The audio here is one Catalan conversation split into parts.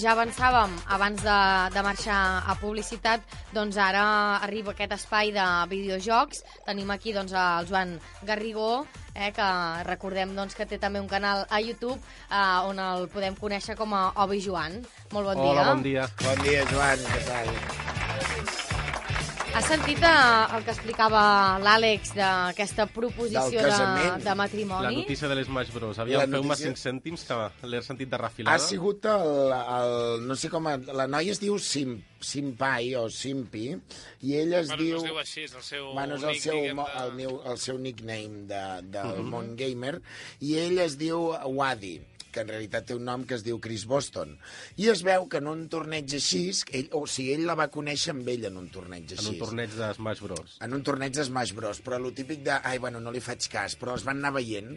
com ja avançàvem abans de, de marxar a publicitat, doncs ara arriba aquest espai de videojocs. Tenim aquí doncs, el Joan Garrigó, eh, que recordem doncs, que té també un canal a YouTube eh, on el podem conèixer com a Obi Joan. Molt bon dia. Hola, bon dia. Bon dia, Joan, què tal? Has sentit eh, el que explicava l'Àlex d'aquesta proposició de, de matrimoni? La notícia de l'Smash Bros. Aviam, La feu-me notícia- 5 cèntims, que l'he sentit de refilada. Ha sigut el, el... No sé com... La noia es diu Sim, Simpai o Simpi i ella es Bueno, diu... no es diu així, és el seu Bueno, és el nick, seu, de- el, meu, el seu nickname de, del Mhm. món gamer, i ell es diu Wadi que en realitat té un nom que es diu Chris Boston. I es veu que en un torneig així, ell, o sigui, ell la va conèixer amb ell en un torneig així. En un torneig de Smash Bros. En un torneig de Smash Bros, però lo típic de, ai, bueno, no li faig cas, però es van anar veient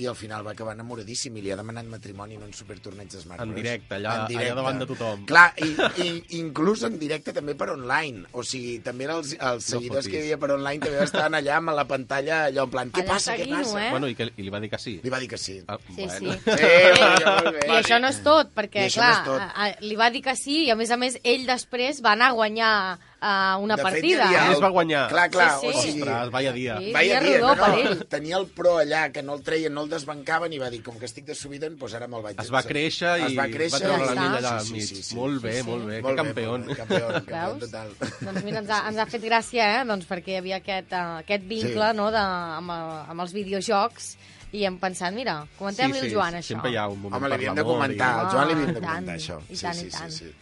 i al final va acabar enamoradíssim i li ha demanat matrimoni en un supertorneig de Smash En directe, allà- allà davant de tothom. Clar, i, i, inclús en directe també per online. O sigui, també els, els seguidors fotis. que hi havia per online també estaven allà amb la pantalla allò en plan, què Allà passa, què passa? eh? Bueno, i, que, i li va dir que sí. Li va dir que sí. Ah, Sí, bueno. sí. Sí. I això no és tot, perquè, clar, no tot. a, a, li va dir que sí, i a més a més ell després va anar a guanyar uh, una De fet, partida. havia Qui es va guanyar? Clar, clar, Sí, sí. o sigui... Ostres, vaya dia. Sí. Vaya dia rodó no, no, tenia el pro allà, que no el treien, no el desbancaven, i va dir, com que estic de subida, doncs ara me'l vaig... Es va créixer i es va, créixer, va treure l'anell allà al Sí, mig. sí, sí, molt bé, Sí, sí. molt bé. Molt que campió. campió, campió total. Doncs mira, ens ha, ens ha fet gràcia, eh? Doncs perquè hi havia aquest, uh, aquest vincle Sí. no, de, amb, el, amb els videojocs i hem pensat, mira, comentem-li al Joan, això. Sempre hi ha un moment Home, li per havíem de comentar, i- al Joan li havíem de Ah, comentar, això. i Sí, tant, sí, i tant. sí, sí.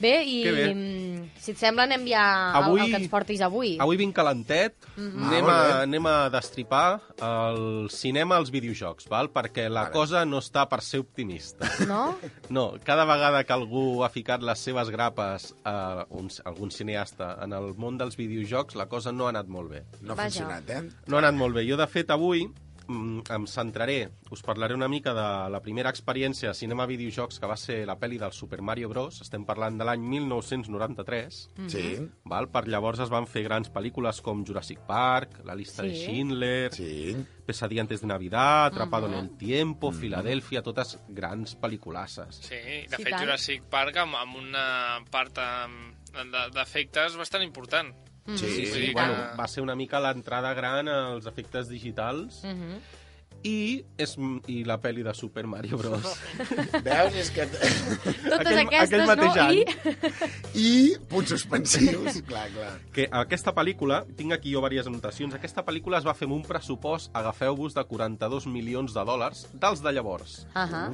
Bé, i Que bé. mm, si et sembla anem ja Avui- al, que ens portis avui. Avui vinc calentet, Mhm. anem, Ah, a, anem a destripar el cinema als videojocs, val? perquè la Vale. cosa no està per ser optimista. No? No, cada vegada que algú ha ficat les seves grapes a un, algun cineasta en el món dels videojocs, la cosa no ha anat molt bé. No ha Vaja. funcionat, eh? No ha anat molt bé. Jo, de fet, avui mm, em centraré, us parlaré una mica de la primera experiència de cinema videojocs que va ser la pel·li del Super Mario Bros. Estem parlant de l'any 1993. Sí, Val? Per llavors es van fer grans pel·lícules com Jurassic Park, La llista de Sí. Schindler, sí. Pesadilla antes de Navidad, Atrapado en el Tiempo, Filadèlfia, totes grans pel·liculasses. Sí, de Sí, fet tant. Jurassic Park amb, amb una part de- d'efectes bastant important. Sí, Sí, Vull sí, dir bueno, va ser una mica l'entrada gran als efectes digitals Mhm. i, és, i la pel·li de Super Mario Bros. Veus? És que... Totes Aquell- aquestes, aquell mateix no? I... I punts suspensius, clar, clar. que aquesta pel·lícula, tinc aquí jo diverses anotacions, aquesta pel·lícula es va fer amb un pressupost, agafeu-vos, de 42 milions de dòlars dels de llavors. Ahà.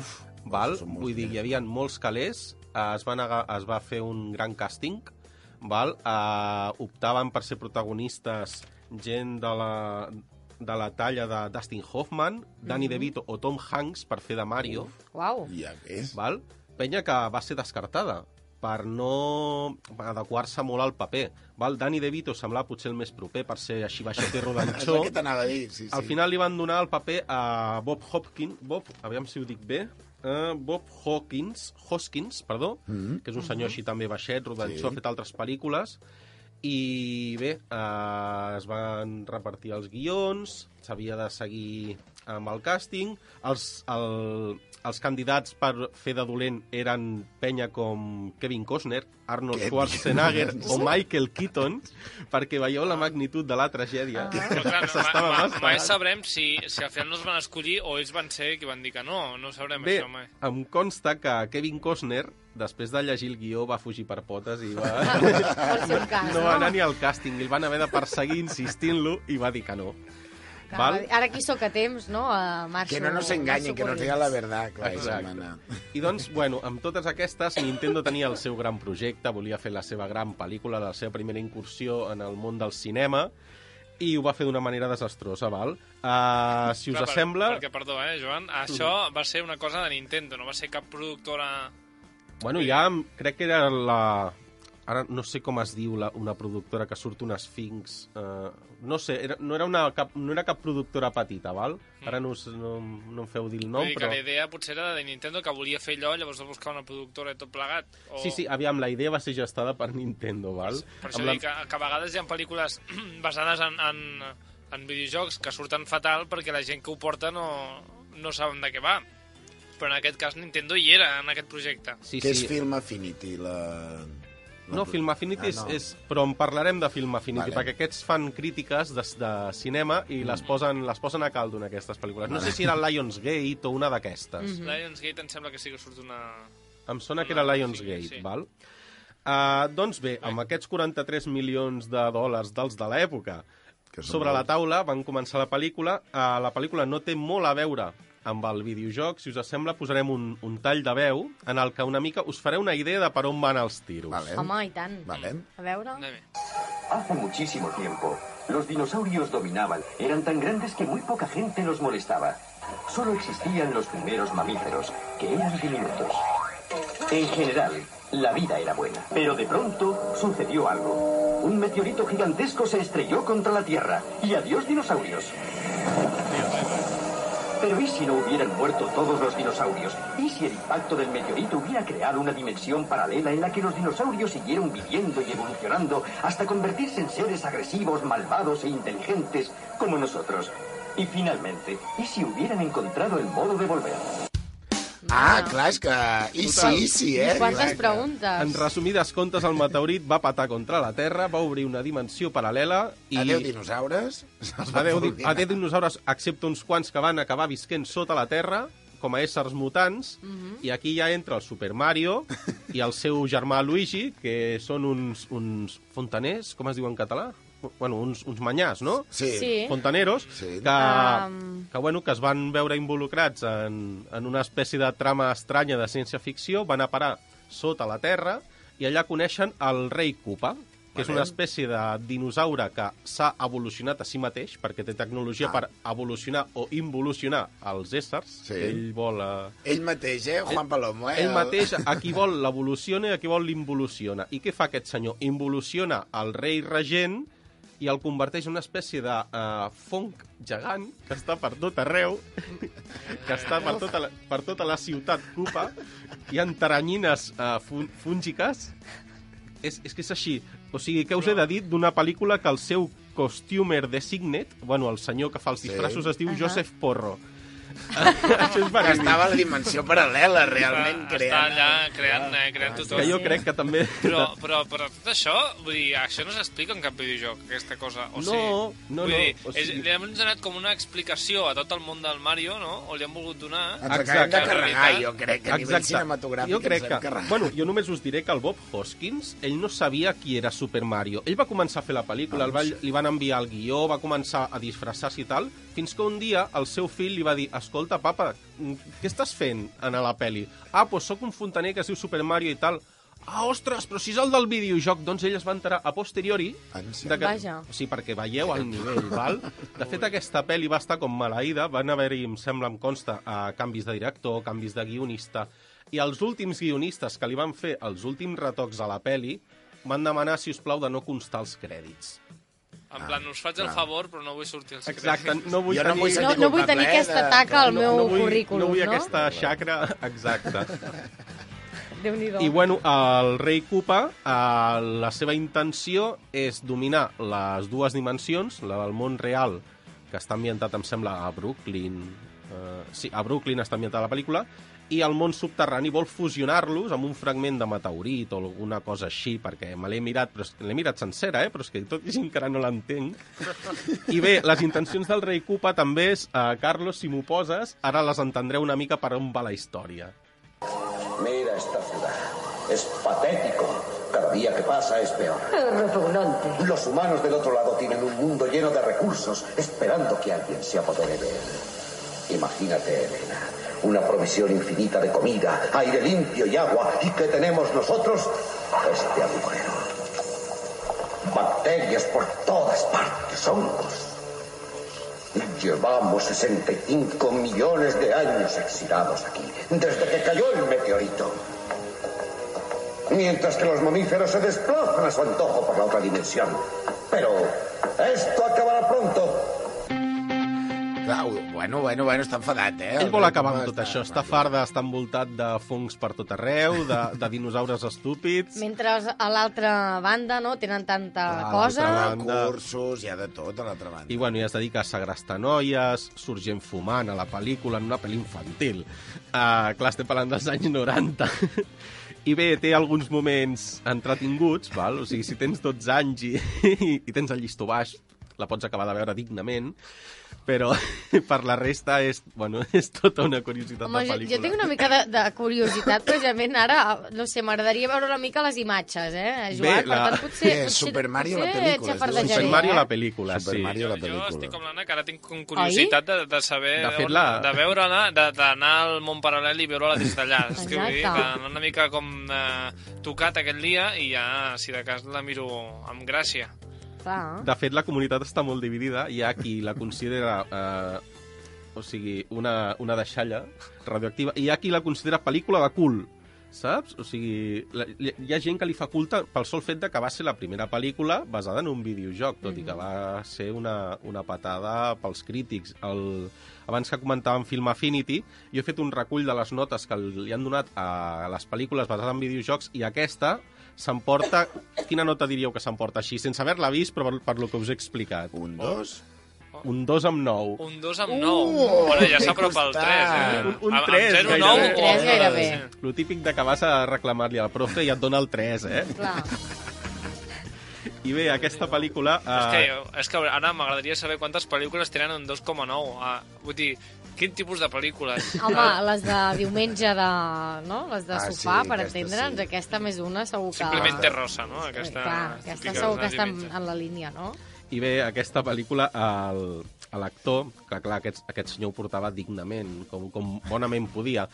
Val? Són molts Vull dir, hi havia molts calés, eh, es, van es va fer un gran càsting, val? Eh, optaven per ser protagonistes gent de la, de la talla de Dustin Hoffman, Danny DeVito o Tom Hanks per fer de Mario, Uau. Ja ves. val? penya que va ser descartada per no adequar-se molt al paper. Val? Danny DeVito semblava potser el més proper per ser així baixet i rodanxó. el que t'anava a dir, sí, sí. Al final li van donar el paper a Bob Hopkins, Bob, aviam si ho dic bé, uh, Bob Hawkins, Hoskins, perdó, mm -hmm. que és un senyor així també baixet, rodanxó, Sí. ha fet altres pel·lícules, i bé, uh, es van repartir els guions, s'havia de seguir amb el càsting, els, el, els candidats per fer de dolent eren penya com Kevin Costner, Arnold Kevin. Schwarzenegger o Michael Keaton, perquè veieu la magnitud de la tragèdia. Però clar, no, S'estava mascant. mai sabrem si, si al final no es van escollir o ells van ser qui van dir que no. No sabrem Bé, això mai. em consta que Kevin Costner, després de llegir el guió, va fugir per potes i va... Cas, no va anar ni al càsting, i el van haver de perseguir insistint-lo i va dir que no. Clar, Val? Ara aquí sóc a temps, no? A marxo, Que no nos enganyen, que nos diga la verdad, clar, Exacte. I doncs, bueno, amb totes aquestes, Nintendo tenia el seu gran projecte, volia fer la seva gran pel·lícula, la seva primera incursió en el món del cinema, i ho va fer d'una manera desastrosa, val? Uh, si us Clar, per- sembla... Perquè, perdó, eh, Joan, això va ser una cosa de Nintendo, no va ser cap productora... Bueno, ja crec que era la... Ara no sé com es diu la, una productora que surt unes Sphinx... Uh, no sé, era, no, era una, cap, no era cap productora petita, val? Ara no, us- no, no em feu dir el No, nom, dir però... que la idea potser era de Nintendo que volia fer allò, llavors va buscar una productora i tot plegat. O... Sí, sí, aviam, la idea va ser gestada per Nintendo, val? Per això Amb dic que, que a vegades hi ha pel·lícules basades en, en, en videojocs que surten fatal perquè la gent que ho porta no, no saben de què va. però en aquest cas Nintendo hi era, en aquest projecte. Sí, és sí. Film Affinity? La... No, Film Affinity Ah, és, no. és... Però en parlarem de Film Affinity, Vale. perquè aquests fan crítiques de, de cinema i les, posen, les posen a caldo en aquestes pel·lícules. No sé si era Lionsgate o una d'aquestes. Lionsgate em sembla que sí que surt una... Em sona que era Una- Lionsgate, sí, sí. val? Uh, doncs bé, amb aquests 43 milions de dòlars dels de l'època sobre la taula van començar la pel·lícula. Uh, la pel·lícula no té molt a veure amb el videojoc. Si us sembla, posarem un, un tall de veu en el que una mica us fareu una idea de per on van els tiros. Vale. Home, i tant. Vale. A veure... Hace muchísimo tiempo, los dinosaurios dominaban. Eran tan grandes que muy poca gente los molestaba. Solo existían los primeros mamíferos, que eran diminutos. En general, la vida era buena. Pero de pronto sucedió algo. Un meteorito gigantesco se estrelló contra la Tierra. Y adiós dinosaurios. Pero ¿y si no hubieran muerto todos los dinosaurios? ¿Y si el impacto del meteorito hubiera creado una dimensión paralela en la que los dinosaurios siguieron viviendo y evolucionando hasta convertirse en seres agresivos, malvados e inteligentes como nosotros? Y finalmente, ¿y si hubieran encontrado el modo de volver? Ah, clar, és que... I Total. sí, i sí, eh? Quantes Clar preguntes? En resumides comptes, el meteorit va patar contra la Terra, va obrir una dimensió paral·lela i... Adéu, dinosaures. Adéu, di- adéu dinosaures, excepte uns quants que van acabar visquent sota la Terra, com a éssers mutants, i aquí ja entra el Super Mario i el seu germà Luigi, que són uns, uns fontaners, com es diu en català? Bueno, uns, uns manyars, no? Sí. Sí. Fontaneros, Sí. que, Um. que, bueno, que es van veure involucrats en, en una espècie de trama estranya de ciència-ficció, van a parar sota la Terra i allà coneixen el rei Koopa, que és una espècie de dinosaure que s'ha evolucionat a si mateix, perquè té tecnologia Ah. per evolucionar o involucionar els éssers, Sí. ell vol... Eh, Ell mateix, eh? Juan Palomo, eh? ell mateix, a qui vol l'evoluciona i a qui vol l'involuciona. I què fa aquest senyor? Involuciona el rei regent i el converteix en una espècie de uh, fonc gegant que està per tot arreu, que està per tota la, per tota la ciutat Koopa, hi ha taranyines uh, fun fúngiques. És, és que és així. O sigui, què us he de dir d'una pel·lícula que el seu costumer designate, bueno, el senyor que fa els Sí. disfressos es diu Ahà. Joseph Porro. Això és verídic. estava a la dimensió paral·lela, realment, Està creant... allà creant, eh, creant tot. Que jo crec que també... Però, però, però tot això, vull dir, això no s'explica en cap videojoc, aquesta cosa. O No, sigui, no, vull no, Dir, o és, sigui- li hem donat com una explicació a tot el món del Mario, no? O li han volgut donar... Ens acabem Exacte. de carregar, jo crec que a nivell cinematogràfic Jo crec que... carregat. Bueno, jo només us diré que el Bob Hoskins, ell no sabia qui era Super Mario. Ell va començar a fer la pel·lícula, el va, li van enviar el guió, va començar a disfressar-se i tal, fins que un dia el seu fill li va dir escolta, papa, què estàs fent en la pel·li? Ah, doncs sóc un fontaner que es diu Super Mario i tal. Ah, ostres, però si és el del videojoc. Doncs ell es va enterar a posteriori En sèrio? de que... Vaja. O sigui, perquè veieu el nivell, val? De fet, aquesta pel·li va estar com maleïda, van haver-hi, em sembla, em consta, a canvis de director, canvis de guionista, i els últims guionistes que li van fer els últims retocs a la pel·li van demanar, si us plau, de no constar els crèdits. En plan, us faig el favor, però no vull sortir als Exacte, crèdits. no vull Jo no tenir... vull No, sentir no vull tenir eh, aquesta de- taca al meu no vull, currículum, no vull no? aquesta xacra exacta. Déu-n'hi-do. I bueno, el rei Koopa, eh, la seva intenció és dominar les dues dimensions, la del món real, que està ambientat, em sembla, a Brooklyn... Eh, sí, a Brooklyn està ambientada la pel·lícula, i el món subterrani vol fusionar-los amb un fragment de meteorit o alguna cosa així, perquè me l'he mirat, però l'he mirat sencera, eh? però és que tot i així encara no l'entenc. I bé, les intencions del rei Koopa també és, eh, Carlos, si m'ho poses, ara les entendreu una mica per on va la història. Mira esta ciudad. Es patético. Cada día que pasa es peor. Repugnante. Los humanos del otro lado tienen un mundo lleno de recursos, esperando que alguien se apodere de él. Imagínate, Elena, una provisión infinita de comida, aire limpio y agua. ¿Y qué tenemos nosotros? Este agujero. Bacterias por todas partes, hongos. Llevamos 65 millones de años exilados aquí, desde que cayó el meteorito. Mientras que los mamíferos se desplazan a su antojo por la otra dimensión. Pero esto acabará pronto. Clar, bueno, bueno, bueno, està enfadat, eh? Ell vol El acabar amb tot això. Està fart d'estar envoltat de fongs per tot arreu, de, de dinosaures estúpids. Mentre a l'altra banda no tenen tanta Clar, cosa... l'altra banda. Cursos, hi ha de tot a l'altra banda. I bueno, ja es dedica a segrestar noies, surt gent fumant a la pel·lícula, en una pel·li infantil. Uh, clar, estem parlant dels anys 90. I bé, té alguns moments entretinguts, val? o sigui, si tens 12 anys i, i, i tens el llistó baix, la pots acabar de veure dignament, però per la resta és, bueno, és tota una curiositat Home, de jo, pel·lícula. jo tinc una mica de, de curiositat, precisament ara, no sé, m'agradaria veure una mica les imatges, eh, Joan? Bé, per la- tant, potser... Eh, potser Super Mario, la potser pel·lícula, diu. xafardejaré, Super Mario eh? la pel·lícula, Super sí. Mario, la Jo estic pel·lícula. com l'Anna, que ara tinc curiositat de, de saber... De fet, la- de veure-la, d'anar al món paral·lel i veure-la des d'allà. És que vull dir que una mica com eh, tocat aquell dia i ja, si de cas, la miro amb gràcia. Clar. De fet, la comunitat està molt dividida. Hi ha qui la considera... Eh, o sigui, una, una deixalla radioactiva. I hi ha qui la considera pel·lícula de cul, saps? O sigui, la, hi ha gent que li fa culte pel sol fet de que va ser la primera pel·lícula basada en un videojoc, tot i que va ser una, una patada pels crítics. El, abans que comentàvem Film Affinity, jo he fet un recull de les notes que li han donat a les pel·lícules basades en videojocs i aquesta s'emporta... Quina nota diríeu que s'emporta així? Sense haver-la vist, però per, per lo que us he explicat. Un, dos... Un 2 amb 9. Un 2 amb Uh, 9. bueno, ja que s'apropa al 3, eh? Un- un Amb- tres, amb 0, gairebé. 9 Un tres gairebé. Lo típic de que vas a reclamar-li al profe i et dona el 3, eh? Clar. I bé, aquesta pel·lícula... És que, Eh, és que ara m'agradaria saber quantes pel·lícules tenen un 2,9. Ah, vull dir, quin tipus de pel·lícules? Home, les de diumenge de... No? Les de Ah, sofà, sí, per aquesta entendre'ns, sí. aquesta més una segur que... Simplemente rosa, no? Aquesta, Clar, aquesta segur que està en, en la línia, no? I bé, aquesta pel·lícula, el- l'actor, que clar, aquest, aquest senyor ho portava dignament, com, com bonament podia.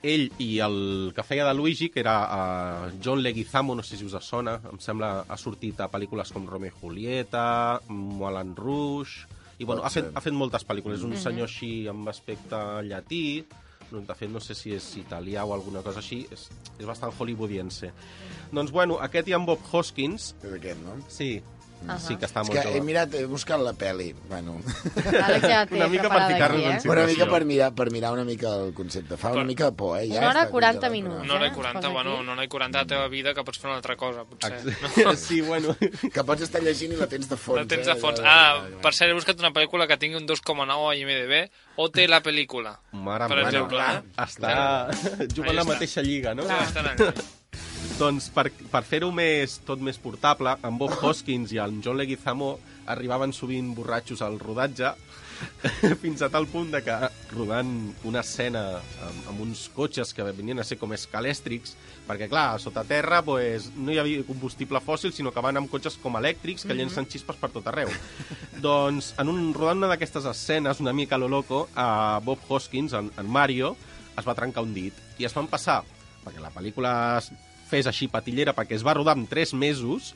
Ell i el que feia de Luigi, que era uh, John Leguizamo, no sé si us sona, em sembla, ha sortit a pel·lícules com Romeo i Julieta, Moulin Rouge... I bueno, ha fet, ha fet moltes pel·lícules. És un senyor així amb aspecte llatí, no, de fet no sé si és italià o alguna cosa així, és, és bastant hollywoodiense. Doncs bueno, aquest i en Bob Hoskins, És aquest, no? sí, Ahà. sí que està És molt que he jove. mirat, he buscat la pel·li. Bueno, ja té Una mica per ficar-nos en eh? situació. una mica per mirar, per mirar una mica el concepte. Fa una mica de por, eh? Ja Una hora està 40 congelat, minuts. Una hora i Eh? 40, Posa bueno, una hora i 40 de la teva vida que pots fer una altra cosa, potser. Ex- Sí, bueno, Que pots estar llegint i la tens de fons. La tens eh? de fons. Ja, Ah, per cert, he buscat una pel·lícula que tingui un 2,9 a IMDB o té la pel·lícula. mare Per meva. exemple, clar. eh? Està jugant la mateixa lliga, no? Ja estan allà. Doncs per, per fer-ho més, tot més portable, en Bob Hoskins i en John Leguizamo arribaven sovint borratxos al rodatge fins a tal punt de que rodant una escena amb, amb uns cotxes que venien a ser com escalèstrics, perquè clar, sota terra pues, no hi havia combustible fòssil, sinó que van amb cotxes com elèctrics que llencen xispes per tot arreu. doncs, en un, rodant una d'aquestes escenes, una mica a lo loco, a Bob Hoskins, en, en Mario, es va trencar un dit i es van passar, perquè la pel·lícula fes així patillera, perquè es va rodar en 3 mesos,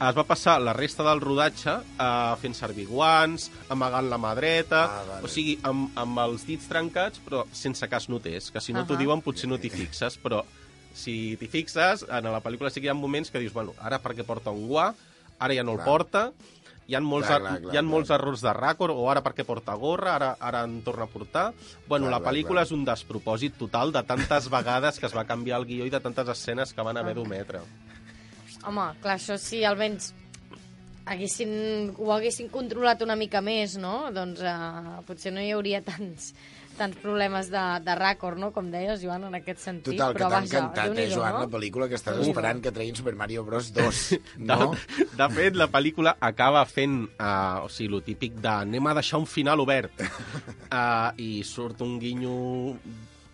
es va passar la resta del rodatge eh, fent servir guants, amagant la mà dreta, Ah, vale. o sigui, amb, amb els dits trencats, però sense que es notés, que si no t'ho Ahà. diuen potser no t'hi fixes, però si t'hi fixes, en la pel·lícula sí que hi ha moments que dius, bueno, ara perquè porta un guà, ara ja no el Clar. porta, hi ha molts, Clar, er- clar, clar, hi ha clar. molts errors de ràcord, o ara perquè porta gorra, ara, ara en torna a portar... Bueno, Clar, la clar, pel·lícula clar. és un despropòsit total de tantes vegades que es va canviar el guió i de tantes escenes que van haver d'ometre. Home, clar, això sí, almenys haguessin, ho haguessin controlat una mica més, no? Doncs uh, potser no hi hauria tants, tants problemes de, de ràcord, no? Com deies, Joan, en aquest sentit. Total, que Però t'ha vaja, encantat, eh, Joan, no? la pel·lícula que estàs esperant que treguin Super Mario Bros. 2, De, no? de fet, la pel·lícula acaba fent, uh, o sigui, lo típic de anem a deixar un final obert. Uh, I surt un guinyo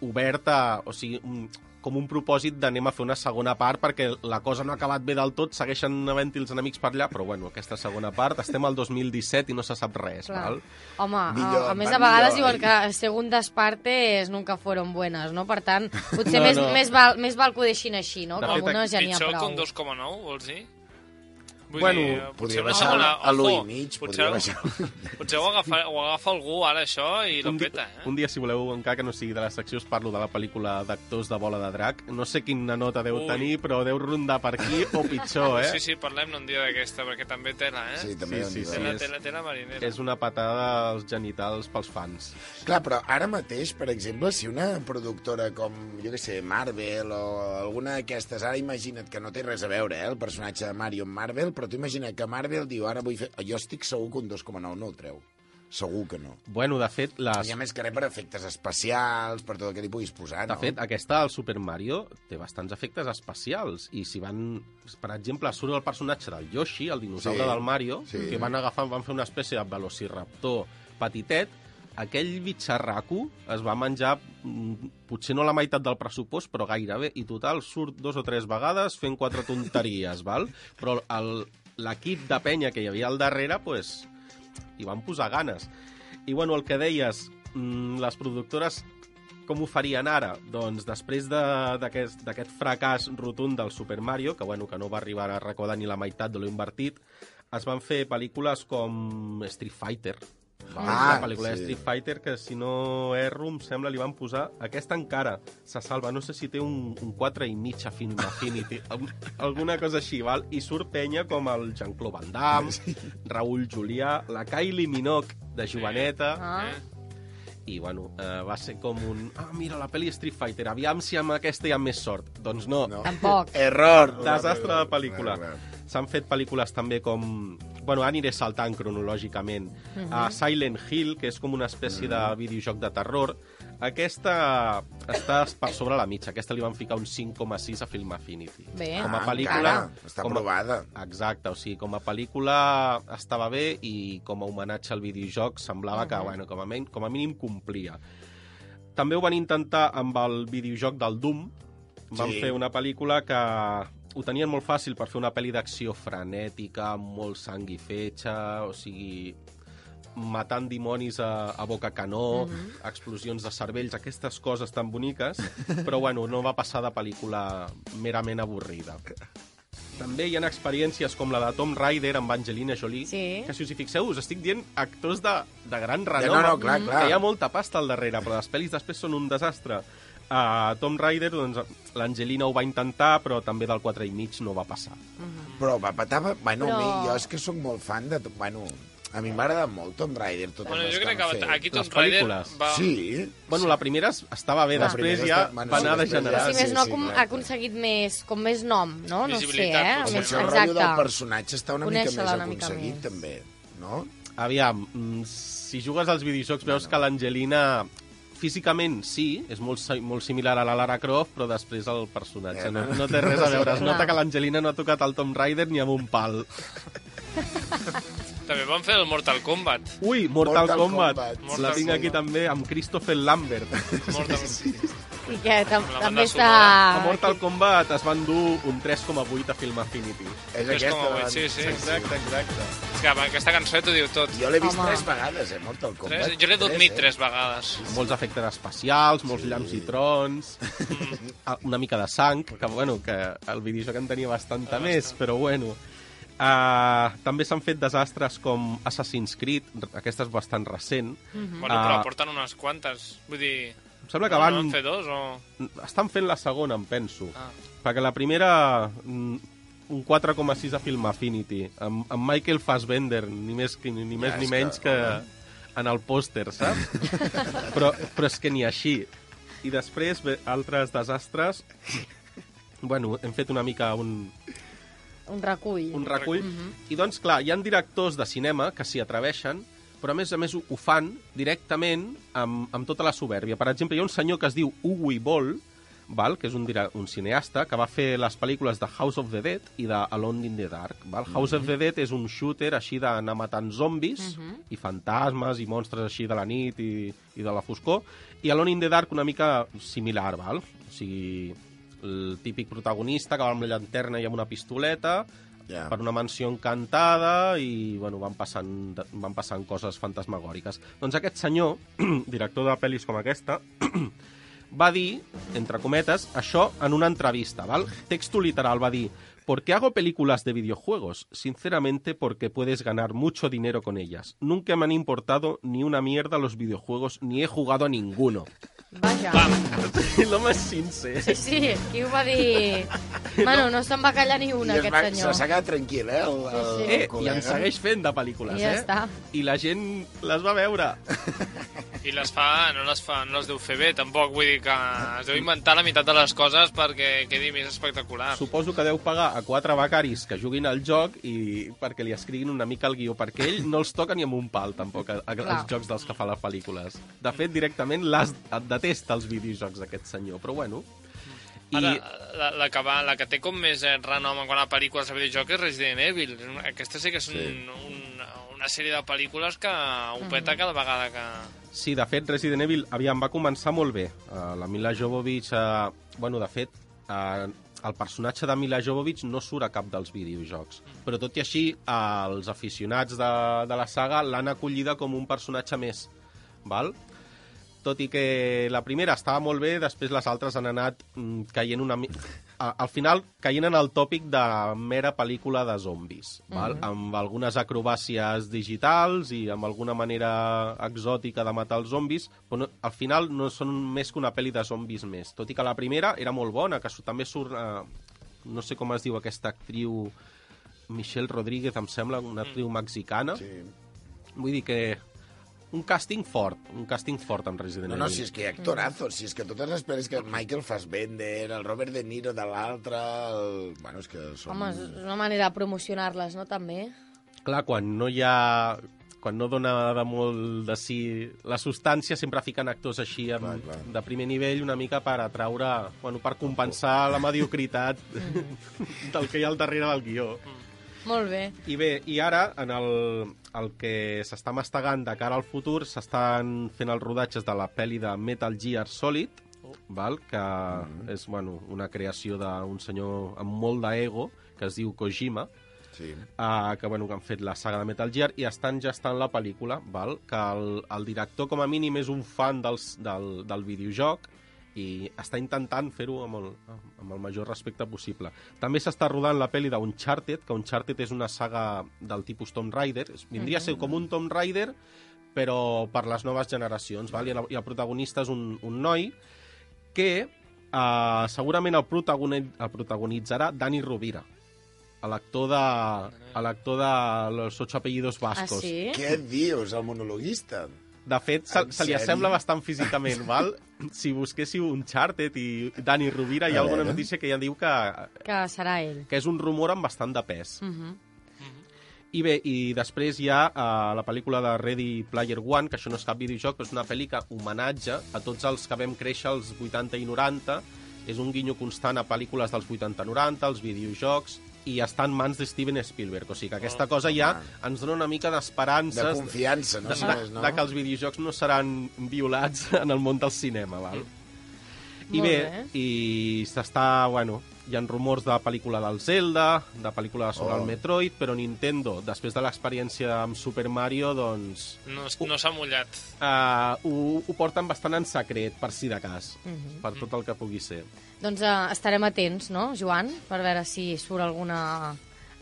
obert a, o sigui, un, com un propòsit d'anem a fer una segona part perquè la cosa no ha acabat bé del tot, segueixen havent-hi els enemics per allà, però bueno, aquesta segona part, estem al 2017 i no se sap res, Clar. val? Home, Millor, a, a més a vegades millor, diuen que segundes partes nunca fueron buenas, no? Per tant, potser No, més, no. més, val, més val que ho deixin així, no? De Que fet, ja n'hi ha Pitjor prou. que un 2,9, vols dir? Vull Bueno, dir, Podria baixar segona... a l'1 i mig, potser, podria baixar... potser ho agafa, ho agafa algú ara, això, i lo un, peta, eh? un dia, si voleu, encara que no sigui de la secció, us parlo de la pel·lícula d'actors de Bola de Drac. No sé quina nota deu Ui. tenir, però deu rondar per aquí o pitjor, eh? Sí, sí, parlem-ne un dia d'aquesta, perquè també tela, eh? Sí, també Sí, sí, sí, sí. Tela, és- tela, tela marinera. És una patada als genitals pels fans. Clar, però ara mateix, per exemple, si una productora com, jo què sé, Marvel o alguna d'aquestes, ara imagina't que no té res a veure, eh, el personatge de Mario Marvel, però tu imagina't que Marvel diu, ara vull fer... Jo estic segur que un 2,9 no el treu. Segur que no. Bueno, de fet, les... I a més que res per efectes especials, per tot el que li puguis posar, De no? fet, aquesta, el Super Mario, té bastants efectes especials. I si van... Per exemple, surt el personatge del Yoshi, el dinosaure Sí, del Mario, sí. que van agafar, van fer una espècie de velociraptor petitet, aquell bitxarraco es va menjar mm, potser no la meitat del pressupost, però gairebé. I total surt dos o tres vegades fent quatre tonteries, val? Però l'equip de penya que hi havia al darrere, pues, hi van posar ganes. I bueno, el que deies, mm, les productores com ho farien ara? Doncs després de- d'aquest d'aquest fracàs rotund del Super Mario, que, bueno, que no va arribar a recordar ni la meitat de lo invertit, es van fer pel·lícules com Street Fighter. Ah, la pel·lícula de sí. Street Fighter, que si no erro, em sembla, li van posar... Aquesta encara se salva, no sé si té un, un 4 i mig a Film Affinity, al- alguna cosa així, val? I surt penya com el Jean-Claude Van Damme, Raúl Julià, la Kylie Minogue de joveneta... Ah. Eh? I, bueno, eh, va ser com un... Ah, mira, la pel·li Street Fighter, aviam si amb aquesta hi ha més sort. Doncs no, No. Tampoc. Error! desastre de pel·lícula. Clar, clar. S'han fet pel·lícules també com... Bueno, aniré saltant cronològicament. Uh -huh. Silent Hill, que és com una espècie de videojoc de terror. Aquesta està per sobre la mitja. Aquesta li van ficar un 5,6 a Film Affinity. Bé. Com a Ah, pel·lícula... encara? Està com a- aprovada. Exacte, o sigui, com a pel·lícula estava bé i com a homenatge al videojoc semblava que, bueno, com a, men com a mínim complia. També ho van intentar amb el videojoc del Doom. Van Sí. fer una pel·lícula que ho tenien molt fàcil per fer una pel·li d'acció frenètica, amb molt sang i fetge, o sigui, matant dimonis a, a boca canó, explosions de cervells, aquestes coses tan boniques, però bueno, no va passar de pel·lícula merament avorrida. També hi ha experiències com la de Tom Rider amb Angelina Jolie, Sí. que si us hi fixeu, us estic dient actors de, de gran Ja, renom, no, no, clar, clar. que hi ha molta pasta al darrere, però les pel·lis després són un desastre. Uh, Tom Rider, doncs, l'Angelina ho va intentar, però també del 4 i mig no va passar. Però va petar... va- Bueno, Però- Però... mi, jo és que sóc molt fan de... Bueno, a mi m'agrada molt Tom Rider, totes Bueno, les jo que crec han que fet. aquí Tom Les Rider pel·lícules. va... Sí? Bueno, la primera es- estava bé, La després ja està- bueno, va sí, anar ja- degenerant. si sí, més no, sí, com, ha sí. aconseguit més, com més nom, no? No sé, eh? potser. Més, el rotllo del personatge està una mica més aconseguit, més. també, no? Aviam, mm, si jugues als videojocs veus que l'Angelina físicament sí, és molt, molt similar a la Lara Croft, però després el personatge no, no té res a veure. Es nota que l'Angelina no ha tocat el Tom Rider ni amb un pal. També van fer el Mortal Kombat. Ui, Mortal, Mortal Kombat. Kombat. La tinc aquí també amb Christopher Lambert. Mortal... I que tam també està... A Mortal Kombat es van dur un 3,8 a Film Affinity. És aquesta... com a... la- Sí, sí. Exacte, exacte. Que amb aquesta cançó t'ho diu tot. Jo l'he vist Home. tres vegades, eh, Mortal Kombat. Tres, jo l'he dormit eh? tres vegades. Molts efectes especials, molts llams i trons, Ah, una mica de sang, que, bueno, que el videojoc en tenia bastanta més, però bueno. Uh, també s'han fet desastres com Assassin's Creed, aquesta és bastant recent. Bueno, però Ah. porten unes quantes. Vull dir... Em sembla que no, van... no van fer dos o... Estan fent la segona, em penso. Ah. Perquè la primera, mm, un 4,6 a Film Affinity, amb, amb Michael Fassbender, ni més, que, ni més Ja, ni menys que, que, en el pòster, saps? però, però és que ni així. I després, bé, altres desastres... Bueno, hem fet una mica un, Un recull. un recull. I doncs, clar, hi han directors de cinema que s'hi atreveixen, però a més a més ho, ho fan directament amb, amb tota la soberbia. Per exemple, hi ha un senyor que es diu Uwe Boll, val? que és un, un cineasta que va fer les pel·lícules de House of the Dead i de Alone in the Dark. Val? House of the Dead és un shooter així d'anar matant zombis i fantasmes i monstres així de la nit i, i de la foscor. I Alone in the Dark una mica similar, val? O sigui, el típic protagonista que va amb la llanterna i amb una pistoleta Ja. per una mansió encantada i bueno, van, passant, van passant coses fantasmagòriques. Doncs aquest senyor, director de pel·lis com aquesta, va dir, entre cometes, això en una entrevista, ¿val? Texto literal, va dir ¿Por qué hago películas de videojuegos? Sinceramente porque puedes ganar mucho dinero con ellas. Nunca me han importado ni una mierda los videojuegos, ni he jugado a ninguno. Vaja. L'home és sincer. Sí, sí, qui ho va dir? Bueno, no se'n va callar ni una, I aquest va, senyor. Se s'ha quedat tranquil, eh, el, el, Sí, sí. Eh, I en segueix fent de pel·lícules, I ja eh? està. I la gent les va veure. I les fa, no les fa, no les deu fer bé, tampoc. Vull dir que es deu inventar la meitat de les coses perquè quedi més espectacular. Suposo que deu pagar a quatre becaris que juguin al joc i perquè li escriguin una mica el guió, perquè ell no els toca ni amb un pal, tampoc, a, a, Clar. als jocs dels que fa les pel·lícules. De fet, directament les, et detesta els videojocs d'aquest senyor, però bueno... I Ara, la, la, que va, la que té com més eh, renom en quant a pel·lícules de videojoc és Resident Evil. Aquesta sí que és un, un, una sèrie de pel·lícules que ho peta cada vegada que... Sí, de fet, Resident Evil aviam, va començar molt bé. Uh, la Mila Jovovich, uh, bueno, de fet, uh, el personatge de Mila Jovovich no surt a cap dels videojocs. Però tot i així, els aficionats de, de la saga l'han acollida com un personatge més. Val? tot i que la primera estava molt bé, després les altres han anat mm, caient una mi... a- Al final, caient en el tòpic de mera pel·lícula de zombis, val? amb algunes acrobàcies digitals i amb alguna manera exòtica de matar els zombis, però no, al final no són més que una pel·li de zombis més. Tot i que la primera era molt bona, que també surt... Eh, no sé com es diu aquesta actriu... Michelle Rodríguez, em sembla, una actriu mexicana. Sí. Vull dir que un càsting fort, un càsting fort amb Resident No, Evil. no, si és que hi ha actorazos, si és que totes les pel·lis que Michael Fassbender, el Robert De Niro de l'altre... El... Bueno, és que són... Home, és una manera de promocionar-les, no, també? Clar, quan no hi ha quan no dona de molt de si la substància, sempre fiquen actors així amb, Clar, clar. de primer nivell una mica per atraure, bueno, per compensar la mediocritat del que hi ha al darrere del guió. Molt bé. I bé, i ara, en el, el que s'està mastegant de cara al futur, s'estan fent els rodatges de la pel·li de Metal Gear Solid, val? que és bueno, una creació d'un senyor amb molt d'ego, que es diu Kojima, Sí. uh, que, bueno, que han fet la saga de Metal Gear i estan gestant la pel·lícula, val? que el, el director com a mínim és un fan dels, del, del videojoc i està intentant fer-ho amb, el, amb el major respecte possible. També s'està rodant la pel·li d'Uncharted, que Uncharted és una saga del tipus Tomb Raider, vindria a ser com un Tomb Raider, però per les noves generacions, val? I, el, i el protagonista és un, un noi que uh, segurament el, protagoni el protagonitzarà Dani Rovira, l'actor de, a l'actor de Los ocho apellidos Ah, vascos. sí? Què dius, el monologuista? De fet, se, se li assembla bastant físicament, val? Si busquéssiu Uncharted i Dani Rovira, hi ha alguna notícia que ja diu que, Que serà ell. que és un rumor amb bastant de pes. Uh -huh. I bé, i després hi ha uh, la pel·lícula de Ready Player One, que això no és cap videojoc, però és una pel·li que homenatge a tots els que vam créixer als 80 i 90. És un guinyo constant a pel·lícules dels 80-90, als videojocs, i està en mans de Steven Spielberg. O sigui que aquesta cosa ja ens dona una mica De d'esperances confiança, no? de, de, no? de que els videojocs no seran violats en el món del cinema, val? I Molt bé, bé. i s'està, bueno, hi ha rumors de pel·lícula del Zelda, de pel·lícula sobre Oh. el Metroid, però Nintendo, després de l'experiència amb Super Mario, doncs No, no s'ha mullat. uh, ho, ho porten bastant en secret, per si de cas, Mhm. per tot el que pugui ser. Doncs uh, estarem atents, no, Joan? Per veure si surt alguna,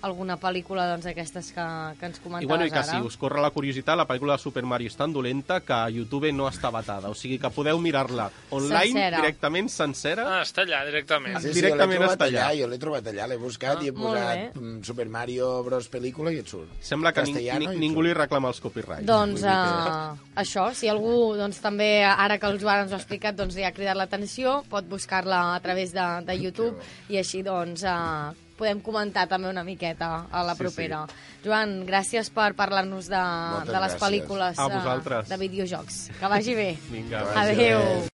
alguna pel·lícula doncs, d'aquestes que, que ens I, comentaves bueno, i que ara. si us corre la curiositat, la pel·lícula de Super Mario és tan dolenta que a YouTube no està batada. O sigui que podeu mirar-la online, Sencera. directament, sencera. Ah, està allà, directament. Sí, sí, directament jo l'he trobat està allà. allà. Jo l'he trobat allà, l'he buscat i he molt posat mm, Super Mario Bros. pel·lícula i et surt. Sembla que ning Castellano ni, i et ningú li reclama els copyrights. Doncs Vull dir uh, això, si algú doncs, també, ara que el Joan ens ho ha explicat, doncs, li ha cridat l'atenció, pot buscar-la a través de, de YouTube i així doncs, uh, podem comentar també una miqueta a la Sí, propera. Joan, gràcies per parlar-nos de, Moltes de les gràcies. pel·lícules A eh, vosaltres. de videojocs. Que vagi bé. Vinga, Adéu. bé.